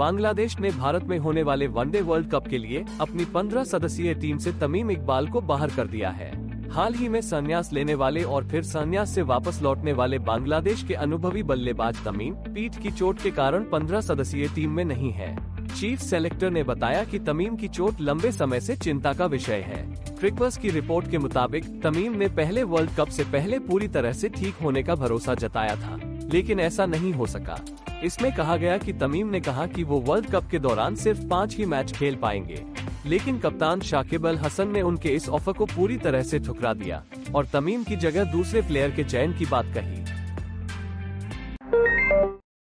बांग्लादेश ने भारत में होने वाले वनडे वर्ल्ड कप के लिए अपनी 15 सदस्यीय टीम से तमीम इकबाल को बाहर कर दिया है। हाल ही में संन्यास लेने वाले और फिर संन्यास से वापस लौटने वाले बांग्लादेश के अनुभवी बल्लेबाज तमीम पीठ की चोट के कारण 15 सदस्यीय टीम में नहीं है। चीफ सेलेक्टर ने बताया कि तमीम की चोट लंबे समय से चिंता का विषय है। क्रिकबस की रिपोर्ट के मुताबिक तमीम ने पहले वर्ल्ड कप से पहले पूरी तरह से ठीक होने का भरोसा जताया था। लेकिन ऐसा नहीं हो सका। इसमें कहा गया कि तमीम ने कहा कि वो वर्ल्ड कप के दौरान सिर्फ़ पाँच ही मैच खेल पाएँगे। लेकिन कप्तान शाकिब अल हसन ने उनके इस ऑफ़र को पूरी तरह से ठुकरा दिया। और तमीम की जगह दूसरे प्लेयर के चयन की बात कही।